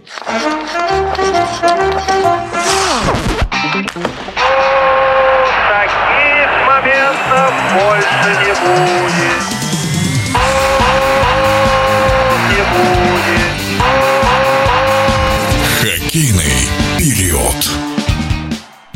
Таких моментов больше не будет. Не период.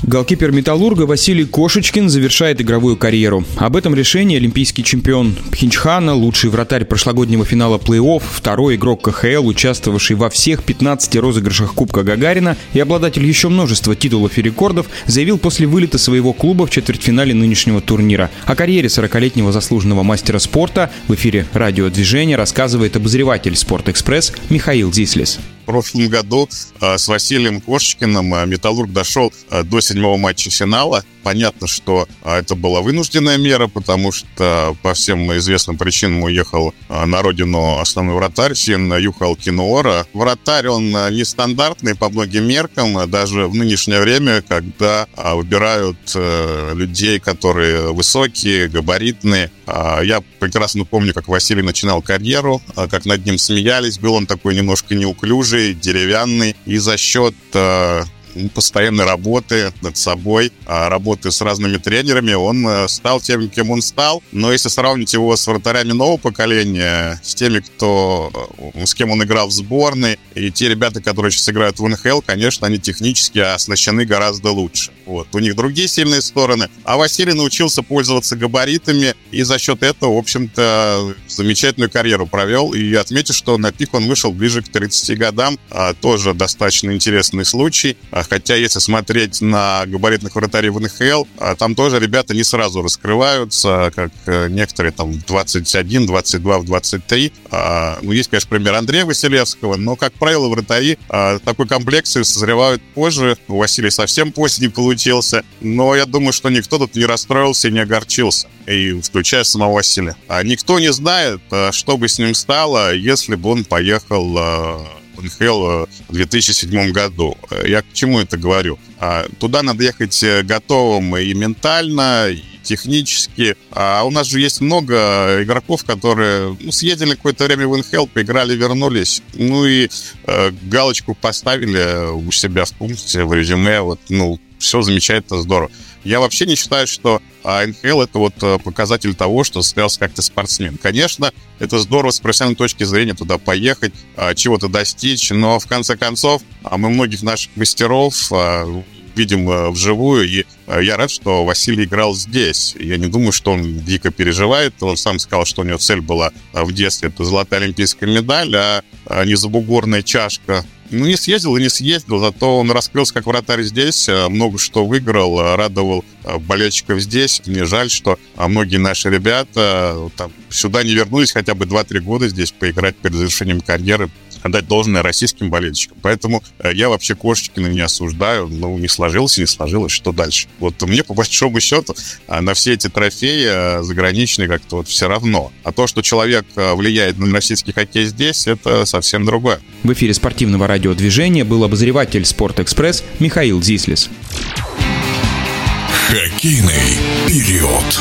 Голкипер «Металлурга» Василий Кошечкин завершает игровую карьеру. Об этом решении олимпийский чемпион Пхенчхана, лучший вратарь прошлогоднего финала плей-офф, второй игрок КХЛ, участвовавший во всех 15 розыгрышах Кубка Гагарина и обладатель еще множества титулов и рекордов, заявил после вылета своего клуба в четвертьфинале нынешнего турнира. О карьере 40-летнего заслуженного мастера спорта в эфире радиодвижения рассказывает обозреватель «Спортэкспресс» Михаил Зислис. Прошлом году э, с Василием Кошечкиным э, «Металлург» дошел э, до седьмого матча финала. Понятно, что это была вынужденная мера, потому что по всем известным причинам уехал на родину основной вратарь Син Юхал Кинуора. Вратарь, он нестандартный по многим меркам, даже в нынешнее время, когда выбирают людей, которые высокие, габаритные. Я прекрасно помню, как Василий начинал карьеру, как над ним смеялись. Был он такой немножко неуклюжий, деревянный. И за счет постоянной работы над собой, а, работы с разными тренерами, он э, стал тем, кем он стал. Но если сравнить его с вратарями нового поколения, с теми, кто, э, с кем он играл в сборной, и те ребята, которые сейчас играют в НХЛ, конечно, они технически оснащены гораздо лучше. Вот. У них другие сильные стороны. А Василий научился пользоваться габаритами, и за счет этого, в общем-то, замечательную карьеру провел. И отметьте, что на пик он вышел ближе к 30 годам. А, тоже достаточно интересный случай. А, Хотя, если смотреть на габаритных вратарей в НХЛ, а, там тоже ребята не сразу раскрываются, как э, некоторые там 21, 22, 23. Ну, есть, конечно, пример Андрея Василевского, но, как правило, вратари такой комплекции созревают позже. У Василия совсем поздний получился, но я думаю, что никто тут не расстроился и не огорчился, и включая самого Василия. А никто не знает, что бы с ним стало, если бы он поехал НХЛ в 2007 году. Я к чему это говорю? А, туда надо ехать э, готовым и ментально, и технически. А у нас же есть много игроков, которые ну, съездили какое-то время в НХЛ, поиграли, вернулись. Ну и э, галочку поставили у себя в пункте, в резюме. Вот, ну, все замечательно, здорово. Я вообще не считаю, что а, НХЛ это вот э, показатель того, что состоялся как-то спортсмен. Конечно, это здорово с профессиональной точки зрения туда поехать, а, чего-то достичь, но в конце концов а мы многих наших мастеров видим э, вживую, и э, я рад, что Василий играл здесь. Я не думаю, что он дико переживает. Он сам сказал, что у него цель была в детстве это золотая олимпийская медаль, а не забугорная чашка ну, не съездил и не съездил, зато он раскрылся как вратарь здесь, э, много что выиграл, э, радовал э, болельщиков здесь. Мне жаль, что многие наши ребята там, сюда не вернулись хотя бы 2-3 года здесь поиграть перед завершением карьеры, отдать должное российским болельщикам. Поэтому я вообще Кошечкина не осуждаю. Ну, не сложилось, не сложилось, что дальше? Вот мне, по большому счету, на все эти трофеи заграничные как-то вот все равно. А то, что человек влияет на российский хоккей здесь, это совсем другое. В эфире спортивного радиодвижения был обозреватель «Спортэкспресс» Михаил Зислис. Хоккейный период.